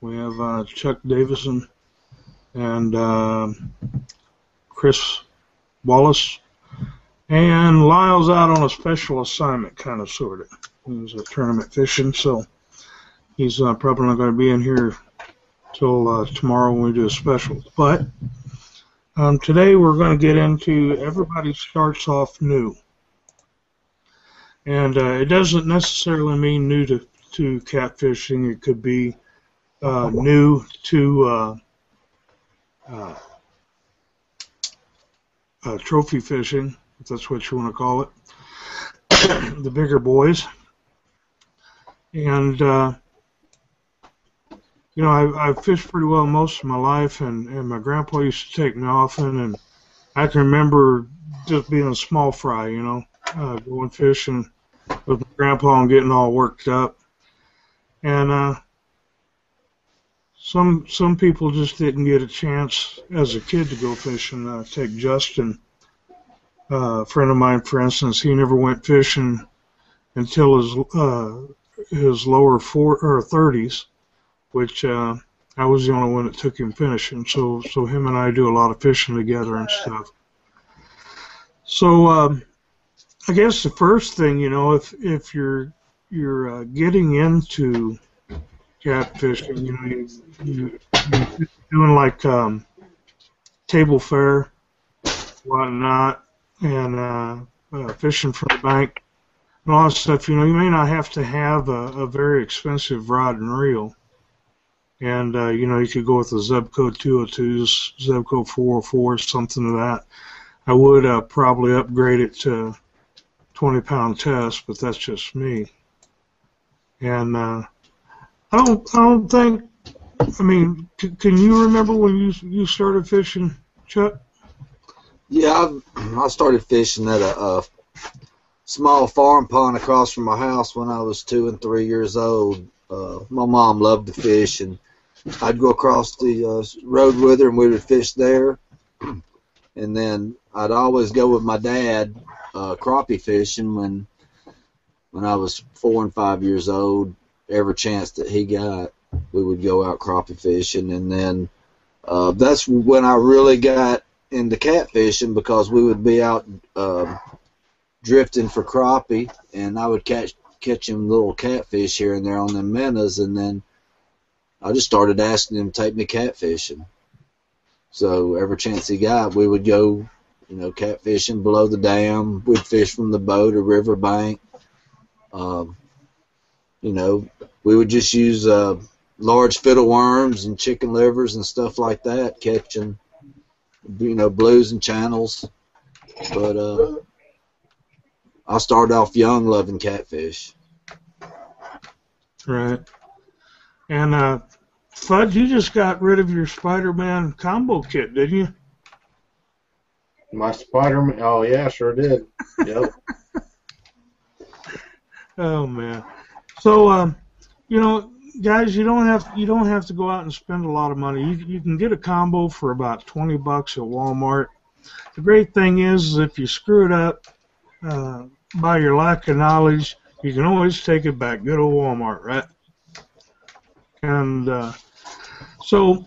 We have uh, Chuck Davison and uh, Chris Wallace. And Lyle's out on a special assignment, kind of, sort of. He's a tournament fishing, so he's uh, probably not going to be in here till uh, tomorrow when we do a special. But um, today we're going to get into everybody starts off new. And uh, it doesn't necessarily mean new to, to catfishing. It could be uh, new to uh, uh, uh, trophy fishing, if that's what you want to call it, the bigger boys. And, uh, you know, I, I've fished pretty well most of my life, and, and my grandpa used to take me often, and I can remember just being a small fry, you know, uh, going fishing with my grandpa and getting all worked up. And uh, some some people just didn't get a chance as a kid to go fishing. Uh, take Justin, uh, a friend of mine, for instance, he never went fishing until his uh, his lower four or thirties, which uh, I was the only one that took him fishing. So so him and I do a lot of fishing together and stuff. So um, I guess the first thing, you know, if if you're you're uh, getting into catfishing. You know, you, you, you're doing like um, table fare, whatnot, and uh, uh, fishing from the bank, and all that stuff. You know, you may not have to have a, a very expensive rod and reel. And, uh, you know, you could go with the Zebco 202s, Zebco 404s, something of that. I would uh, probably upgrade it to 20 pound test, but that's just me. And uh, I don't. I don't think. I mean, can you remember when you you started fishing, Chuck? Yeah, I, I started fishing at a, a small farm pond across from my house when I was two and three years old. Uh, my mom loved to fish, and I'd go across the uh, road with her, and we would fish there. And then I'd always go with my dad uh, crappie fishing when when I was four and five years old every chance that he got, we would go out crappie fishing, and then uh, that's when I really got into catfishing because we would be out uh, drifting for crappie, and I would catch catching little catfish here and there on the minnows, and then I just started asking him to take me catfishing. So every chance he got, we would go, you know, catfishing below the dam. We'd fish from the boat or river bank. Um, you know, we would just use uh, large fiddle worms and chicken livers and stuff like that, catching, you know, blues and channels. But uh, I started off young loving catfish. Right. And uh, Fudge, you just got rid of your Spider-Man combo kit, didn't you? My Spider-Man. Oh yeah, sure did. Yep. oh man. So, um, you know, guys, you don't have you don't have to go out and spend a lot of money. You you can get a combo for about twenty bucks at Walmart. The great thing is, is if you screw it up uh, by your lack of knowledge, you can always take it back. Go to Walmart, right? And uh, so,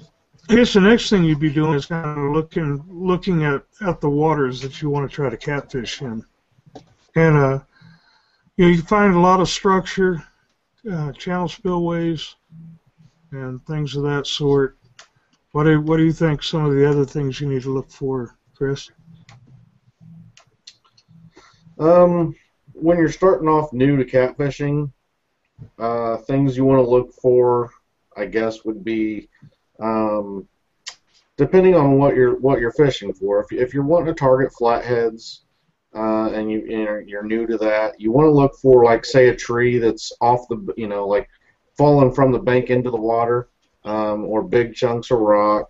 I guess the next thing you'd be doing is kind of looking looking at at the waters that you want to try to catfish in, and uh, you know, you find a lot of structure uh, channel spillways and things of that sort. What do, what do you think some of the other things you need to look for, Chris? Um, when you're starting off new to catfishing, uh, things you want to look for, I guess, would be um, depending on what you're what you're fishing for. If, if you're wanting to target flatheads, uh, and you you're, new to that, you want to look for like say a tree that's off the you know like falling from the bank into the water, um, or big chunks of rock.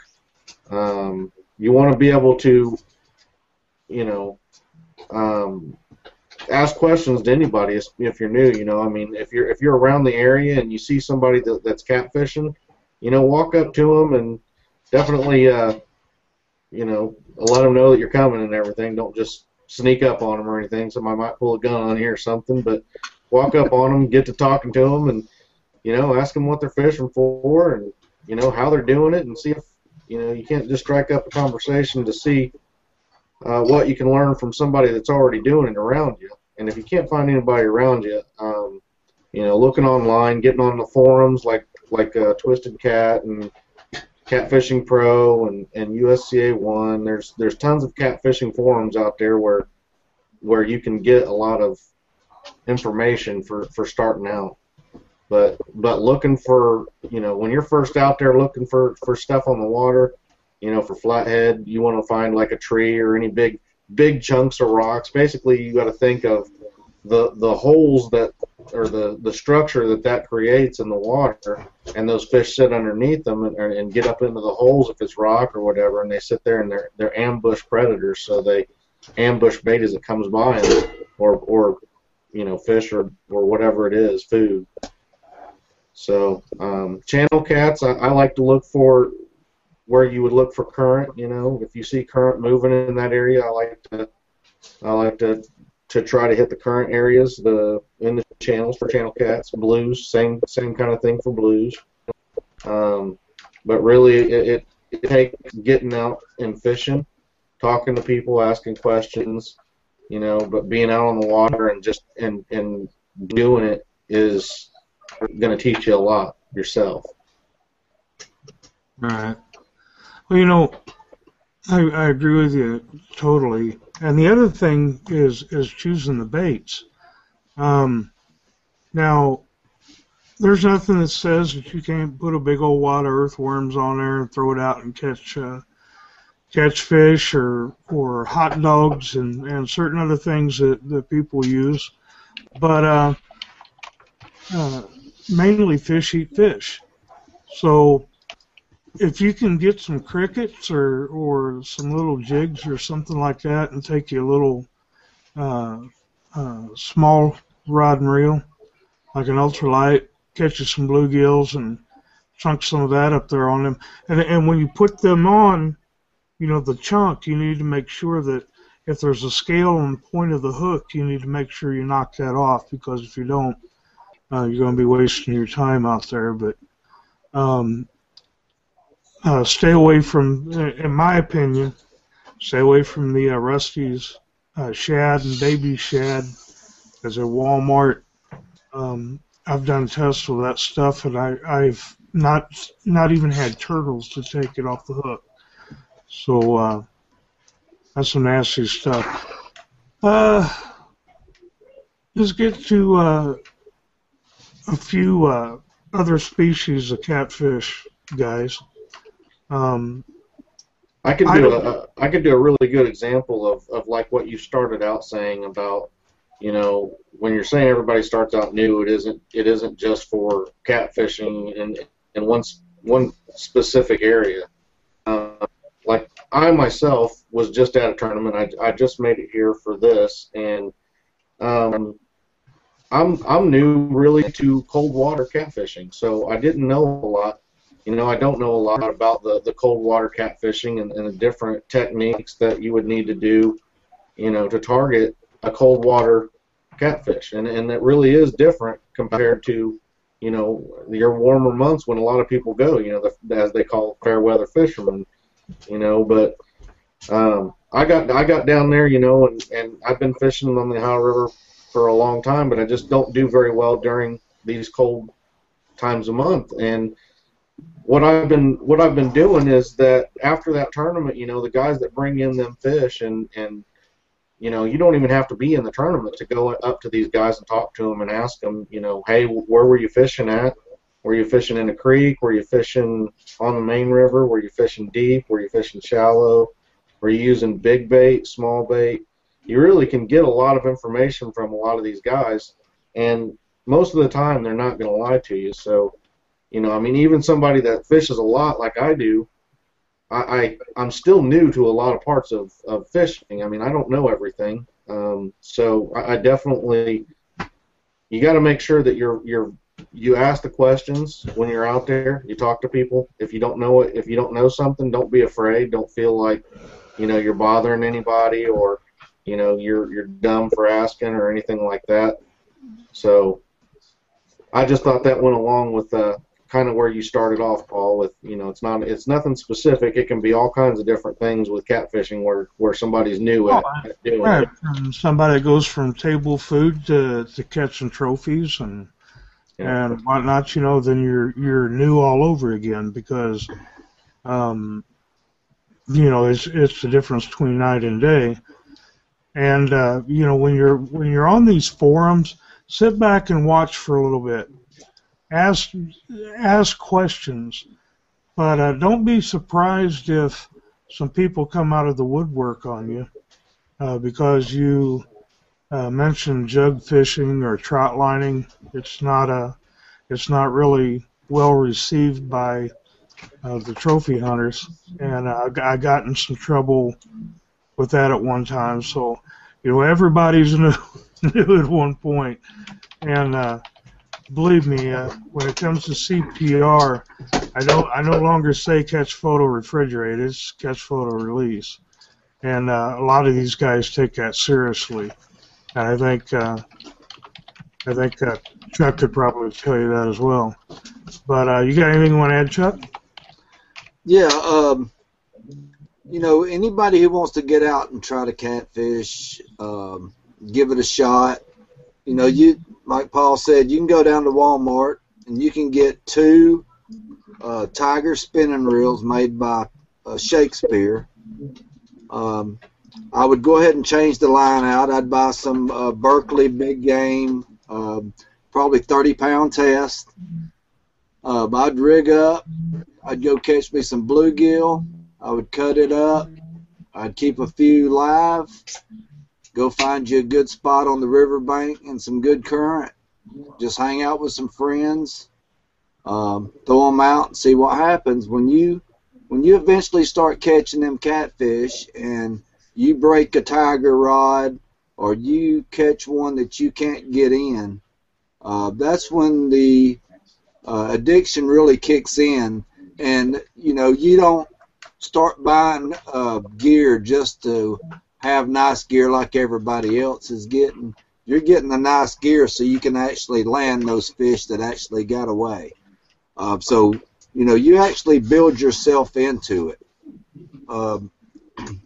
Um, you want to be able to, you know, um, ask questions to anybody if you're new. You know, I mean, if you're if you're around the area and you see somebody that, that's catfishing, you know, walk up to them and definitely, uh, you know, let them know that you're coming and everything. Don't just sneak up on them or anything. Somebody might pull a gun on you or something, but walk up on them, get to talking to them, and you know, ask them what they're fishing for, and you know, how they're doing it and see if, you know, you can't just strike up a conversation to see uh, what you can learn from somebody that's already doing it around you. And if you can't find anybody around you, um, you know, looking online, getting on the forums like like uh, Twisted Cat and Catfishing Pro and, and USCA One. There's there's tons of catfishing forums out there where where you can get a lot of information for, for starting out. But but looking for you know when you're first out there looking for, for stuff on the water, you know for flathead you want to find like a tree or any big big chunks of rocks. Basically you got to think of the the holes that or the the structure that that creates in the water, and those fish sit underneath them and, and get up into the holes if it's rock or whatever, and they sit there and they're they're ambush predators, so they ambush bait as it comes by, and, or or you know fish or or whatever it is, food. So um, channel cats, I, I like to look for where you would look for current. You know, if you see current moving in that area, I like to I like to to try to hit the current areas the in the channels for channel cats. Blues, same same kind of thing for blues. Um, but really, it, it, it takes getting out and fishing, talking to people, asking questions, you know. But being out on the water and just and and doing it is going to teach you a lot yourself. All right. Well, you know, I, I agree with you totally. And the other thing is is choosing the baits. Um, now, there's nothing that says that you can't put a big old wad of earthworms on there and throw it out and catch uh, catch fish or or hot dogs and, and certain other things that, that people use. But uh, uh, mainly fish eat fish. So if you can get some crickets or or some little jigs or something like that and take you a little uh, uh, small rod and reel like an ultralight catch you some bluegills and chunk some of that up there on them. And and when you put them on you know the chunk you need to make sure that if there's a scale on the point of the hook you need to make sure you knock that off because if you don't uh, you're going to be wasting your time out there. But um, uh, stay away from, in my opinion, stay away from the uh, Rusty's uh, shad and baby shad as a Walmart. Um, I've done tests with that stuff, and I, I've not not even had turtles to take it off the hook. So uh, that's some nasty stuff. Uh, let's get to uh, a few uh, other species of catfish, guys. Um, I could do a I could do a really good example of, of like what you started out saying about you know when you're saying everybody starts out new it isn't it isn't just for catfishing in in one one specific area. Uh, like I myself was just at a tournament. I, I just made it here for this, and um, I'm I'm new really to cold water catfishing, so I didn't know a lot you know, I don't know a lot about the, the cold water catfishing and, and the different techniques that you would need to do, you know, to target a cold water catfish. And, and it really is different compared to, you know, your warmer months when a lot of people go, you know, the, as they call fair weather fishermen, you know, but um, I got I got down there, you know, and, and I've been fishing on the Ohio River for a long time, but I just don't do very well during these cold times a month. And what I've been what I've been doing is that after that tournament, you know, the guys that bring in them fish and and you know, you don't even have to be in the tournament to go up to these guys and talk to them and ask them, you know, hey, where were you fishing at? Were you fishing in a creek? Were you fishing on the main river? Were you fishing deep? Were you fishing shallow? Were you using big bait, small bait? You really can get a lot of information from a lot of these guys, and most of the time they're not going to lie to you. So you know, I mean, even somebody that fishes a lot like I do, I, I am still new to a lot of parts of, of fishing. I mean, I don't know everything. Um, so I, I definitely you got to make sure that you're you're you ask the questions when you're out there. You talk to people. If you don't know it, if you don't know something, don't be afraid. Don't feel like you know you're bothering anybody or you know you're you're dumb for asking or anything like that. So I just thought that went along with uh, kind of where you started off, Paul. With you know, it's not it's nothing specific. It can be all kinds of different things with catfishing, where where somebody's new at, Oh, at doing Right, it. somebody goes from table food to, to catching trophies and Yeah. and whatnot, you know, then you're you're new all over again because, um, you know, it's it's the difference between night and day, and uh, you know when you're when you're on these forums, sit back and watch for a little bit, ask ask questions, but uh, don't be surprised if some people come out of the woodwork on you uh, because you uh, mentioned jug fishing or trout lining. It's not a, it's not really well received by uh, the trophy hunters, and uh, I got in some trouble with that at one time. So, you know, everybody's new, new at one point, and uh, believe me, uh, when it comes to CPR, I don't, I no longer say catch, photo, refrigerate. It's catch, photo, release and uh, a lot of these guys take that seriously. And I think uh, I think uh, Chuck could probably tell you that as well. But uh, you got anything you want to add, Chuck? Yeah, um, you know, anybody who wants to get out and try to catfish, um, give it a shot. You know, you like Paul said, you can go down to Walmart and you can get two uh, Tiger spinning reels made by uh, Shakespeare. Um, I would go ahead and change the line out. I'd buy some uh, Berkley big game, um, probably 30 pound test. Um, I'd rig up. I'd go catch me some bluegill. I would cut it up. I'd keep a few live. Go find you a good spot on the riverbank and some good current. Just hang out with some friends. Um, throw them out and see what happens when you when you eventually start catching them catfish and you break a tiger rod or you catch one that you can't get in. Uh, that's when the uh, addiction really kicks in, and you know you don't start buying uh, gear just to have nice gear like everybody else is getting. You're getting the nice gear so you can actually land those fish that actually got away. Uh, so you know you actually build yourself into it. Um,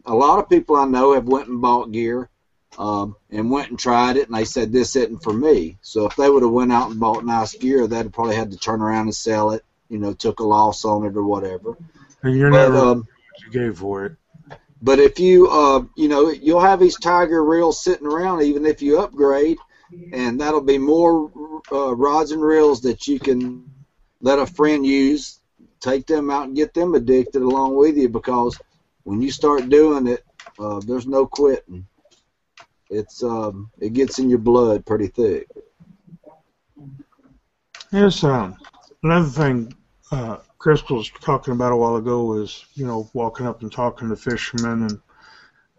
a lot of people I know have went and bought gear um, and went and tried it, and they said this isn't for me. So if they would have went out and bought nice gear, they'd probably had to turn around and sell it. You know, took a loss on it or whatever. And you're But never um, what you gave for it. But if you, uh, you know, you'll have these tiger reels sitting around even if you upgrade, and that'll be more uh, rods and reels that you can let a friend use. Take them out and get them addicted along with you because when you start doing it, uh, there's no quitting. It's um, it gets in your blood pretty thick. Yes, um, another thing uh, Crystal was talking about a while ago was, you know, walking up and talking to fishermen and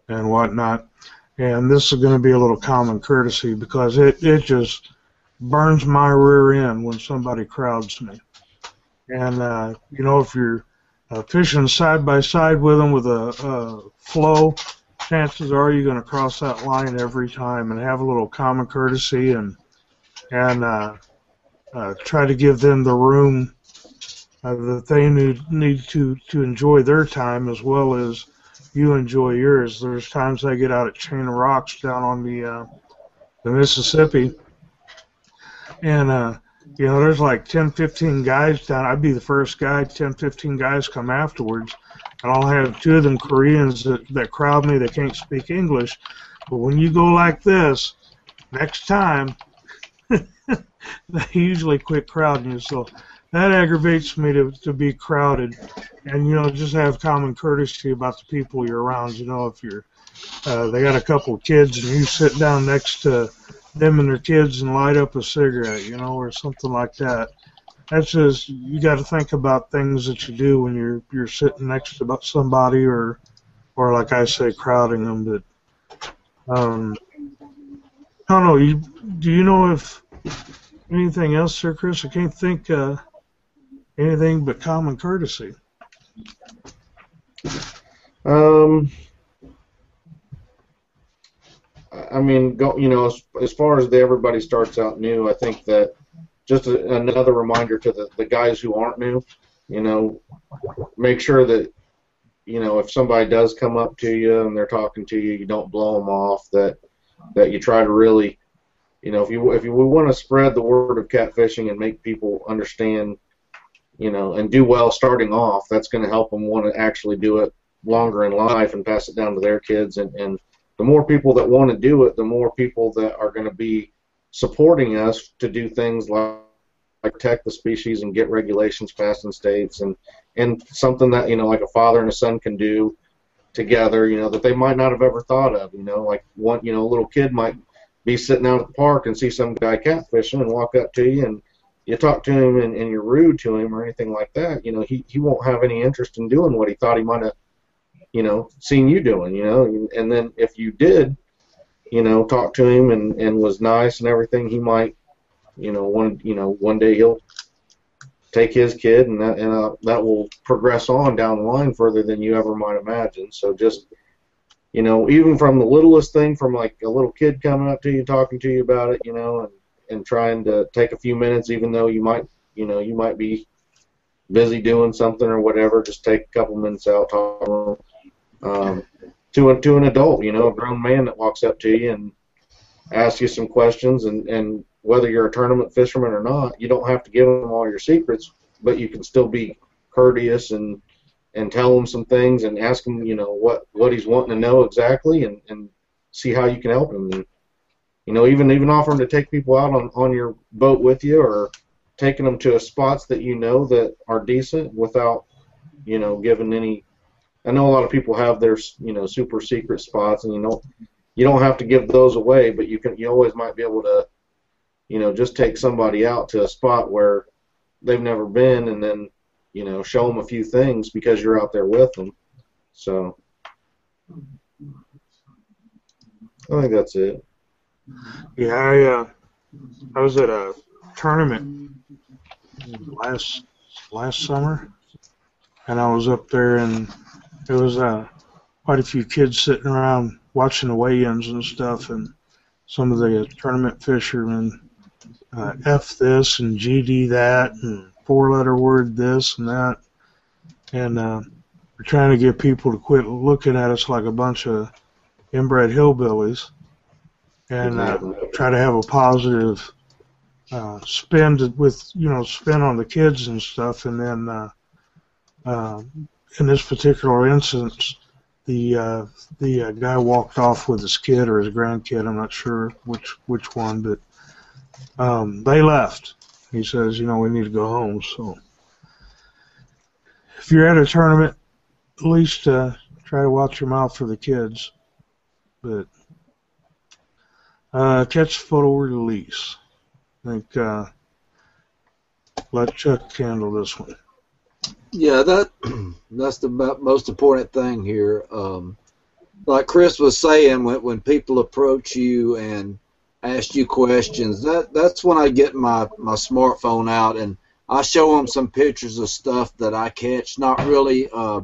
and whatnot. And this is going to be a little common courtesy because it, it just burns my rear end when somebody crowds me. And, uh, you know, if you're uh, fishing side by side with them with a, a flow, chances are you're going to cross that line every time and have a little common courtesy and, and, uh, uh, try to give them the room uh, that they need need to to enjoy their time as well as you enjoy yours. There's times I get out at Chain of Rocks down on the uh, the Mississippi, and uh, you know there's like 10, 15 guys down. I'd be the first guy. 10, 15 guys come afterwards, and I'll have two of them Koreans that that crowd me. They can't speak English, but when you go like this, next time. they usually quit crowding you. So that aggravates me to, to be crowded. And, you know, just have common courtesy about the people you're around. You know, if you're, uh, they got a couple of kids and you sit down next to them and their kids and light up a cigarette, you know, or something like that. That's just, you got to think about things that you do when you're, you're sitting next to somebody or, or like I say, crowding them. But, um, I don't know. You, do you know if anything else, Sir Chris? I can't think uh, anything but common courtesy. Um, I mean, go. You know, as, as far as the, everybody starts out new, I think that just a, another reminder to the, the guys who aren't new, you know, make sure that, you know, if somebody does come up to you and they're talking to you, you don't blow them off. That that you try to really, you know, if you if you want to spread the word of catfishing and make people understand, you know, and do well starting off, that's going to help them want to actually do it longer in life and pass it down to their kids. And, and the more people that want to do it, the more people that are going to be supporting us to do things like, protect the species and get regulations passed in states and and something that you know like a father and a son can do together you know that they might not have ever thought of you know like one you know a little kid might be sitting out at the park and see some guy catfishing and walk up to you and you talk to him and, and you're rude to him or anything like that you know he he won't have any interest in doing what he thought he might have you know seen you doing you know and then if you did you know, talk to him and, and was nice and everything, he might, you know, one you know one day he'll take his kid and that and uh, that will progress on down the line further than you ever might imagine. So just you know, even from the littlest thing, from like a little kid coming up to you, talking to you about it, you know, and and trying to take a few minutes, even though you might, you know, you might be busy doing something or whatever, just take a couple minutes out, talk to. Um, to a, to an adult, you know, a grown man that walks up to you and asks you some questions, and and whether you're a tournament fisherman or not, you don't have to give them all your secrets, but you can still be courteous and and tell him some things and ask him, you know, what what he's wanting to know exactly, and and see how you can help him. And, you know, even even offering to take people out on on your boat with you, or taking them to spots that you know that are decent without, you know, giving any I know a lot of people have their you know super secret spots, and you know you don't have to give those away, but you can you always might be able to you know just take somebody out to a spot where they've never been, and then you know show them a few things because you're out there with them. So I think that's it. Yeah, I uh, I was at a tournament last last summer, and I was up there and there was uh, quite a few kids sitting around watching the weigh-ins and stuff, and some of the tournament fishermen uh, F this and GD that and four-letter word this and that, and uh, we're trying to get people to quit looking at us like a bunch of inbred hillbillies, and uh, try to have a positive uh, spin with you know spin on the kids and stuff, and then uh, uh, in this particular instance, the uh, the uh, guy walked off with his kid or his grandkid. I'm not sure which which one, but um, they left. He says, you know, we need to go home. So if you're at a tournament, at least uh, try to watch your mouth for the kids. But uh, catch photo release. I think uh, let Chuck handle this one. Yeah, that that's the most important thing here. Um, like Chris was saying, when when people approach you and ask you questions, that that's when I get my my smartphone out and I show them some pictures of stuff that I catch. Not really uh,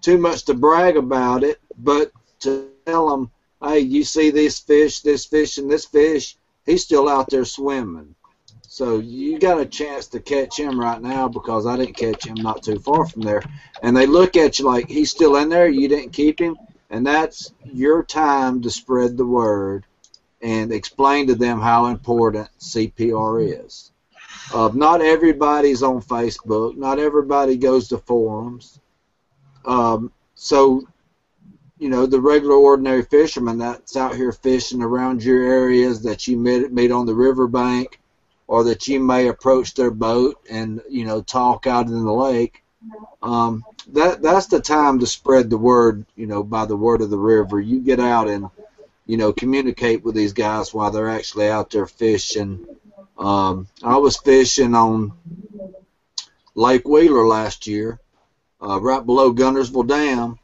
too much to brag about it, but to tell them, hey, you see this fish, this fish, and this fish, he's still out there swimming. So you got a chance to catch him right now because I didn't catch him not too far from there. And they look at you like he's still in there, you didn't keep him, and that's your time to spread the word and explain to them how important CPR is. Uh, not everybody's on Facebook. Not everybody goes to forums. Um, so, you know, the regular ordinary fisherman that's out here fishing around your areas that you meet, meet on the riverbank or that you may approach their boat and you know talk out in the lake. Um, that that's the time to spread the word. You know, by the word of the river, you get out and you know communicate with these guys while they're actually out there fishing. Um, I was fishing on Lake Wheeler last year, uh, right below Guntersville Dam,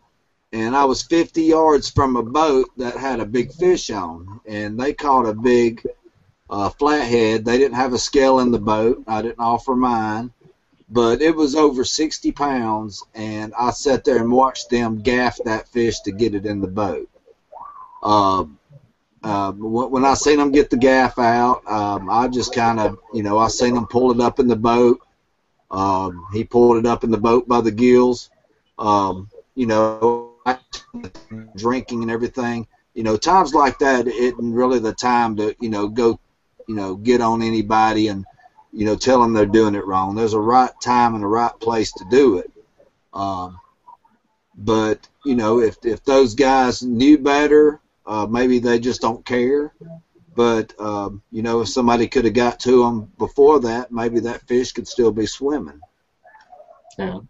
and I was 50 yards from a boat that had a big fish on, and they caught a big uh, flathead. They didn't have a scale in the boat. I didn't offer mine, but it was over 60 pounds, and I sat there and watched them gaff that fish to get it in the boat. Uh, uh, when I seen them get the gaff out, um, I just kind of, you know, I seen them pull it up in the boat. Um, he pulled it up in the boat by the gills. Um, you know, drinking and everything. You know, times like that isn't really the time to, you know, go, you know, get on anybody and, you know, tell them they're doing it wrong. There's a right time and a right place to do it. Um, but you know, if if those guys knew better, uh, maybe they just don't care. But um, you know, if somebody could have got to them before that, maybe that fish could still be swimming. Yeah.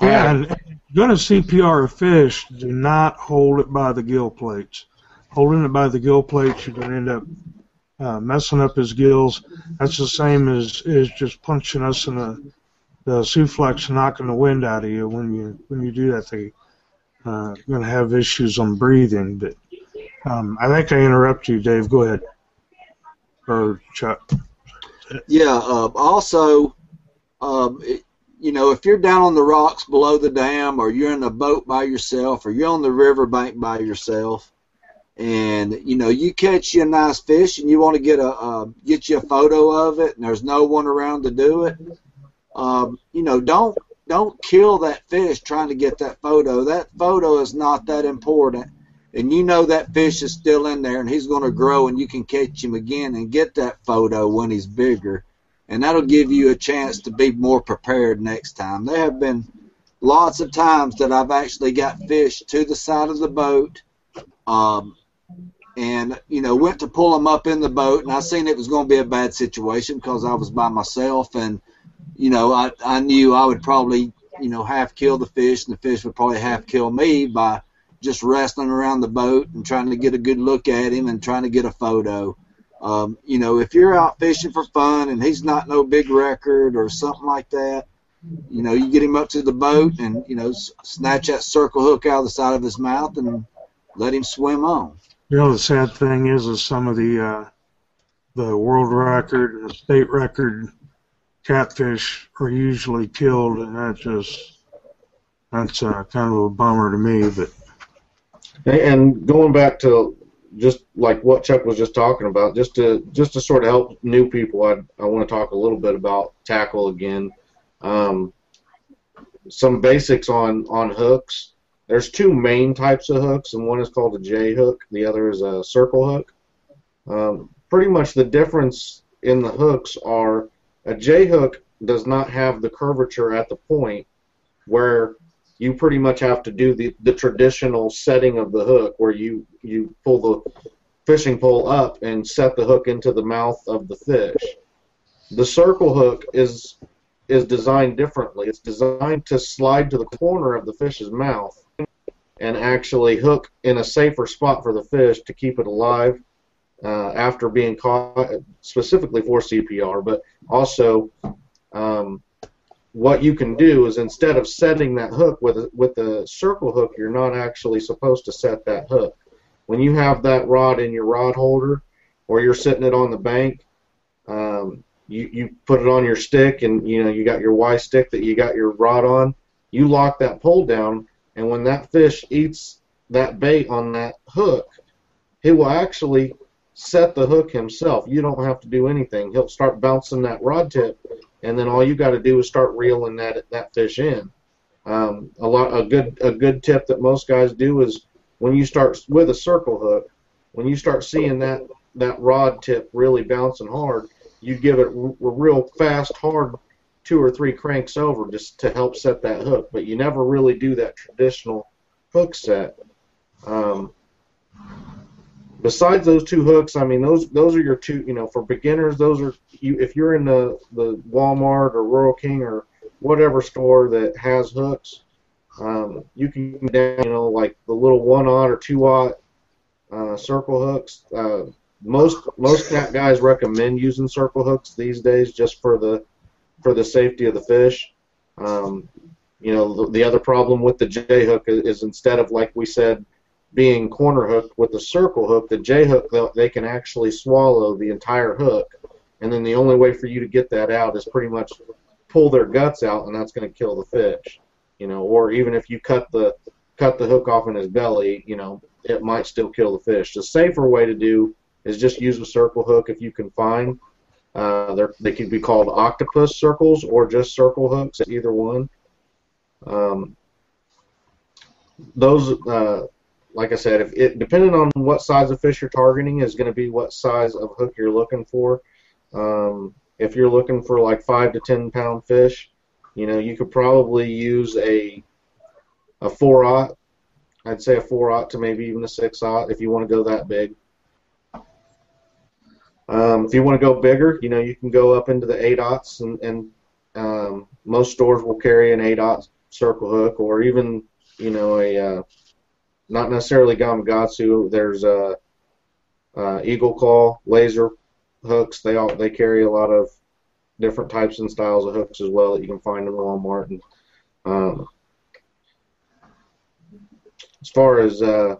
Yeah, and if you're going to CPR a fish, do not hold it by the gill plates. Holding it by the gill plates, you're going to end up uh, messing up his gills. That's the same as, as just punching us in the the Suflex knocking the wind out of you when you when you do that. They uh, going to have issues on breathing. But um, I think I interrupt you, Dave. Go ahead, or Chuck. Yeah. Uh, also, um, it, you know, if you're down on the rocks below the dam, or you're in a boat by yourself, or you're on the riverbank by yourself, and you know you catch you a nice fish, and you want to get a uh, get you a photo of it, and there's no one around to do it. Um, you know, don't don't kill that fish trying to get that photo. That photo is not that important. And you know that fish is still in there and he's going to grow and you can catch him again and get that photo when he's bigger. And that'll give you a chance to be more prepared next time. There have been lots of times that I've actually got fish to the side of the boat um, and, you know, went to pull them up in the boat and I seen it was going to be a bad situation because I was by myself and – you know, I, I knew I would probably, you know, half kill the fish, and the fish would probably half kill me by just wrestling around the boat and trying to get a good look at him and trying to get a photo. Um, you know, if you're out fishing for fun and he's not no big record or something like that, you know, you get him up to the boat and you know, snatch that circle hook out of the side of his mouth and let him swim on. You know, the sad thing is, is some of the uh, the world record and the state record catfish are usually killed, and that just that's uh, kind of a bummer to me. But and going back to just like what Chuck was just talking about, just to just to sort of help new people, I I want to talk a little bit about tackle again. Um, some basics on on hooks. There's two main types of hooks, and one is called a J hook. The other is a circle hook. Um, pretty much the difference in the hooks are a J hook does not have the curvature at the point where you pretty much have to do the, the traditional setting of the hook where you, you pull the fishing pole up and set the hook into the mouth of the fish. The circle hook is is designed differently. It's designed to slide to the corner of the fish's mouth and actually hook in a safer spot for the fish to keep it alive uh, after being caught, specifically for CPR, but also um, what you can do is instead of setting that hook with a, with the circle hook, you're not actually supposed to set that hook. When you have that rod in your rod holder, or you're sitting it on the bank, um, you you put it on your stick, and you know you got your Y stick that you got your rod on. You lock that pole down, and when that fish eats that bait on that hook, he will actually set the hook himself. You don't have to do anything. He'll start bouncing that rod tip, and then all you got to do is start reeling that that fish in. Um, a lot a good a good tip that most guys do is when you start with a circle hook, when you start seeing that that rod tip really bouncing hard, you give it a real fast, hard two or three cranks over just to help set that hook. But you never really do that traditional hook set. Um, besides those two hooks, I mean those those are your two. You know, for beginners, those are you. If you're in the the Walmart or Rural King or whatever store that has hooks, um, you can down. You know, like the little one aught or two aught uh, circle hooks. Uh, most most cat guys recommend using circle hooks these days just for the for the safety of the fish. Um, you know, the, the other problem with the J hook is, is instead of like we said being corner hooked with a circle hook, the J hook they can actually swallow the entire hook, and then the only way for you to get that out is pretty much pull their guts out, and that's going to kill the fish. You know, or even if you cut the cut the hook off in his belly, you know, it might still kill the fish. The safer way to do is just use a circle hook if you can find. Uh, they could be called octopus circles or just circle hooks, either one. Um, those, uh, like I said, if it depending on what size of fish you're targeting is going to be what size of hook you're looking for. Um, if you're looking for like five to ten pound fish, you know you could probably use a a four aught. I'd say a four aught to maybe even a six aught if you want to go that big. Um, if you want to go bigger, you know you can go up into the eight aughts, and, and um, most stores will carry an eight aught circle hook, or even you know a uh, not necessarily Gamakatsu. There's a uh, Eagle Claw laser hooks. They all they carry a lot of different types and styles of hooks as well that you can find in Walmart. And um, as far as uh,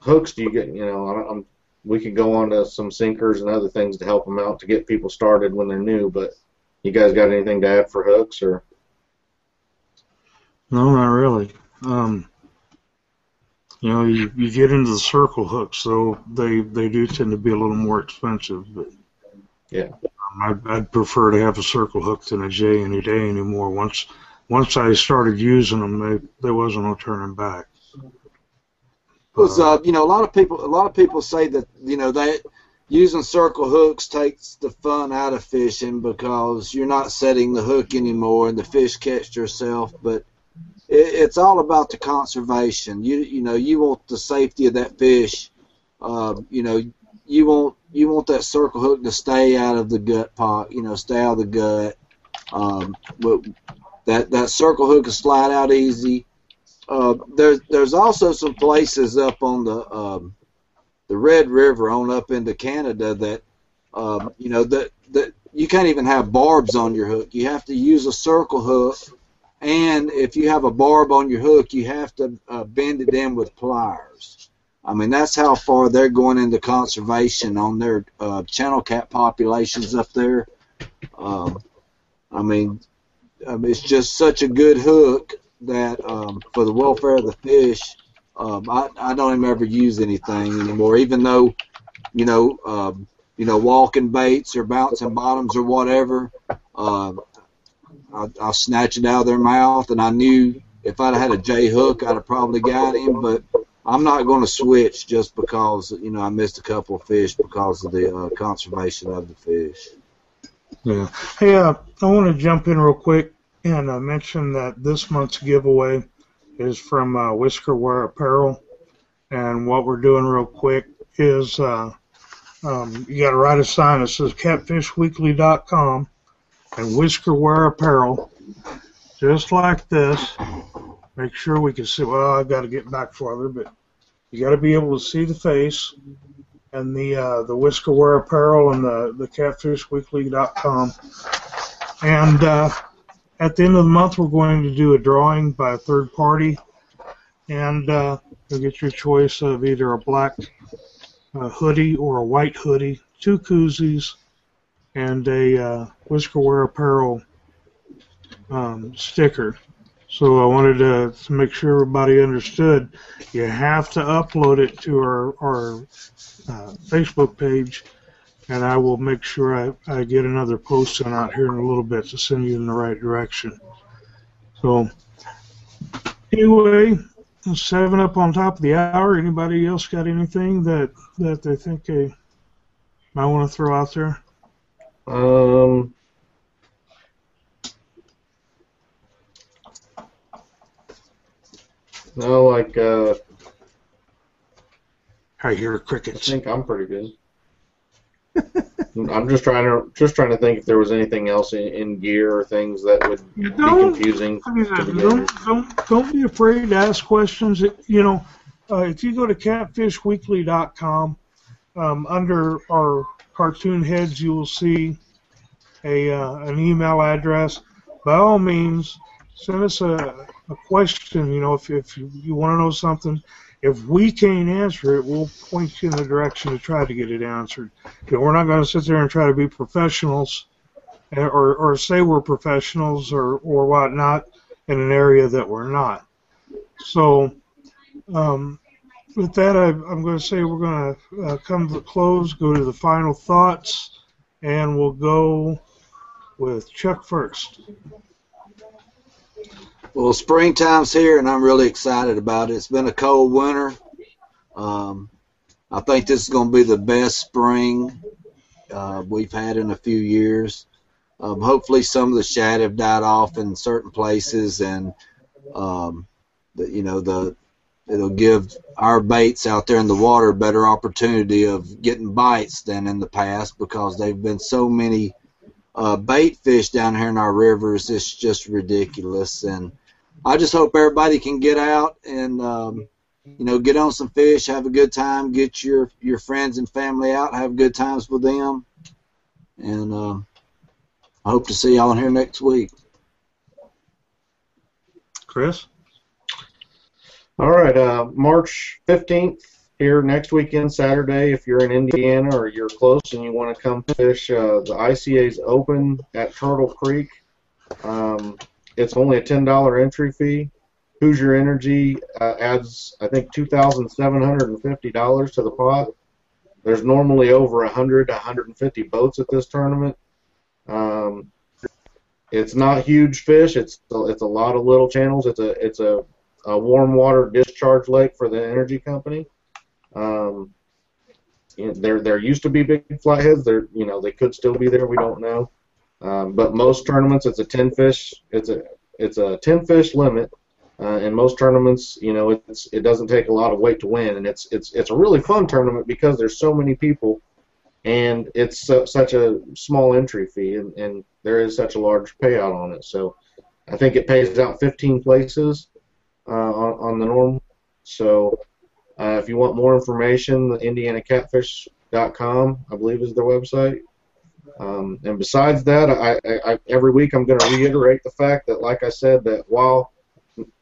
hooks, do you get you know I'm, I'm we could go on to some sinkers and other things to help them out to get people started when they're new. But you guys got anything to add for hooks or? No, not really. Um, you know, you, you get into the circle hooks, so they they do tend to be a little more expensive. But yeah, um, I'd, I'd prefer to have a circle hook than a J any day anymore. Once once I started using them, they, there wasn't no turning back. Because uh, you know, a lot of people a lot of people say that you know they using circle hooks takes the fun out of fishing because you're not setting the hook anymore and the fish catch yourself, but it's all about the conservation. You you know you want the safety of that fish. Uh, you know you want you want that circle hook to stay out of the gut pot. You know stay out of the gut. Um, that that circle hook is slide out easy. Uh, there's there's also some places up on the um, the Red River on up into Canada that um, you know that that you can't even have barbs on your hook. You have to use a circle hook and if you have a barb on your hook, you have to uh, bend it in with pliers. I mean, that's how far they're going into conservation on their uh, channel cat populations up there. Um, I mean, it's just such a good hook that um, for the welfare of the fish, um, I, I don't even ever use anything anymore, even though, you know, um, you know, walking baits or bouncing bottoms or whatever. Uh, I, I snatch it out of their mouth, and I knew if I'd had a J hook, I'd have probably got him. But I'm not going to switch just because you know I missed a couple of fish because of the uh, conservation of the fish. Yeah. Hey, uh, I want to jump in real quick and uh, mention that this month's giveaway is from uh, Whisker Wear Apparel, and what we're doing real quick is uh, um, you got to write a sign that says catfishweekly.com and whisker wear apparel, just like this. Make sure we can see. Well, I've got to get back farther, but you got to be able to see the face and the uh, the whisker wear apparel and the the catfishweekly.com. And uh, at the end of the month, we're going to do a drawing by a third party, and uh, you'll get your choice of either a black uh, hoodie or a white hoodie, two koozies, and a uh, Whisker Wear Apparel um, sticker. So I wanted to, to, make sure everybody understood. You have to upload it to our, our uh, Facebook page, and I will make sure I, I get another post out here in a little bit to send you in the right direction. So anyway, seven up on top of the hour. Anybody else got anything that that they think they might want to throw out there? Um, no, like uh, I hear crickets. I think I'm pretty good. I'm just trying to just trying to think if there was anything else in, in gear or things that would be confusing I mean, to begin don't, don't, don't be afraid to ask questions. It- You know, uh, if you go to catfishweekly.com, um, under our cartoon heads, you will see a uh, an email address. By all means, send us a, a question. You know, if, if you, you want to know something, if we can't answer it, we'll point you in the direction to try to get it answered. You know, we're not going to sit there and try to be professionals uh, or, or say we're professionals or, or whatnot in an area that we're not. So, um, with that, I, I'm going to say we're going to uh, come to the close, go to the final thoughts, and we'll go with Chuck first. Well, springtime's here, and I'm really excited about it. It's been a cold winter. Um, I think this is going to be the best spring uh, we've had in a few years. Um, hopefully, some of the shad have died off in certain places, and um, the, you know the it'll give our baits out there in the water better opportunity of getting bites than in the past because they've been so many uh, bait fish down here in our rivers. It's just ridiculous, and I just hope everybody can get out and um, you know get on some fish, have a good time, get your your friends and family out, have good times with them, and uh, I hope to see y'all here next week. Chris? All right, uh, March 15th here next weekend, Saturday. If you're in Indiana or you're close and you want to come fish, uh, the ICA's open at Turtle Creek. Um, it's only a $10 entry fee. Hoosier Energy uh, adds, I think, $2,750 to the pot. There's normally over 100 to 150 boats at this tournament. Um, it's not huge fish. It's it's a lot of little channels. It's a it's a, a warm water discharge lake for the energy company. Um, there there used to be big flatheads. There you know they could still be there. We don't know. Um, but most tournaments it's a 10 fish. It's a it's a 10 fish limit. Uh, in most tournaments, you know, it's it doesn't take a lot of weight to win, and it's it's it's a really fun tournament because there's so many people, and it's so, such a small entry fee, and, and there is such a large payout on it. So, I think it pays out 15 places on, on the norm. So, uh, if you want more information, the IndianaCatfish.com, I believe, is their website. Um, and besides that, I, I, I every week I'm going to reiterate the fact that, like I said, that while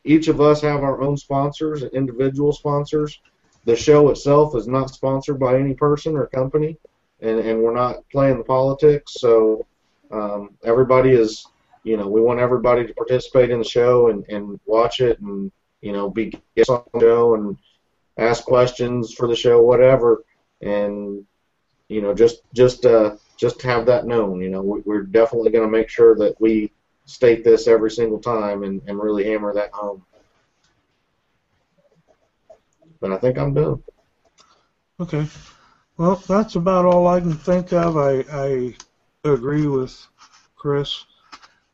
each of us have our own sponsors, and individual sponsors. The show itself is not sponsored by any person or company, and, and we're not playing the politics. So um, everybody is, you know, we want everybody to participate in the show and, and watch it and, you know, be guests on the show and ask questions for the show, whatever. And, you know, just just uh, just have that known. You know, we, we're definitely going to make sure that we state this every single time and, and really hammer that home. But I think I'm done. Okay. Well, that's about all I can think of. I, I agree with Chris.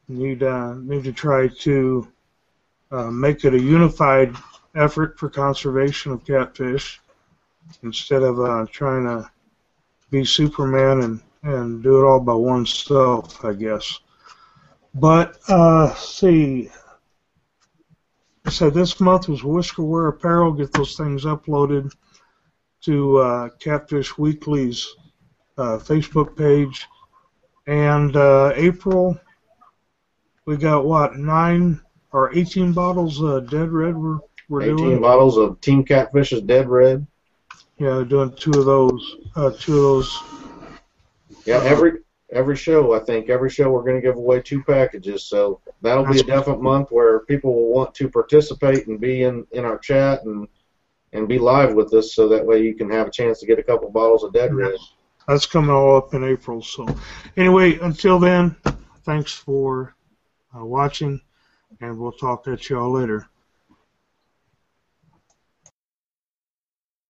Need uh, need to try to uh, make it a unified effort for conservation of catfish instead of uh, trying to be Superman and, and do it all by oneself, I guess. But uh, see, said this month was Whiskerware Apparel. Get those things uploaded to uh, Catfish Weekly's uh, Facebook page. And uh, April, we got what nine or eighteen bottles of Dead Red. We're we're 18 doing. bottles of Team Catfish's Dead Red. Yeah, doing two of those. Uh, two of those. Yeah, every every show, I think every show we're going to give away two packages. So that'll be a definite month where people will want to participate and be in in our chat and and be live with us, so that way you can have a chance to get a couple bottles of Dead Red. That's coming all up in April. So, anyway, until then, thanks for Uh, watching, and we'll talk at y'all later.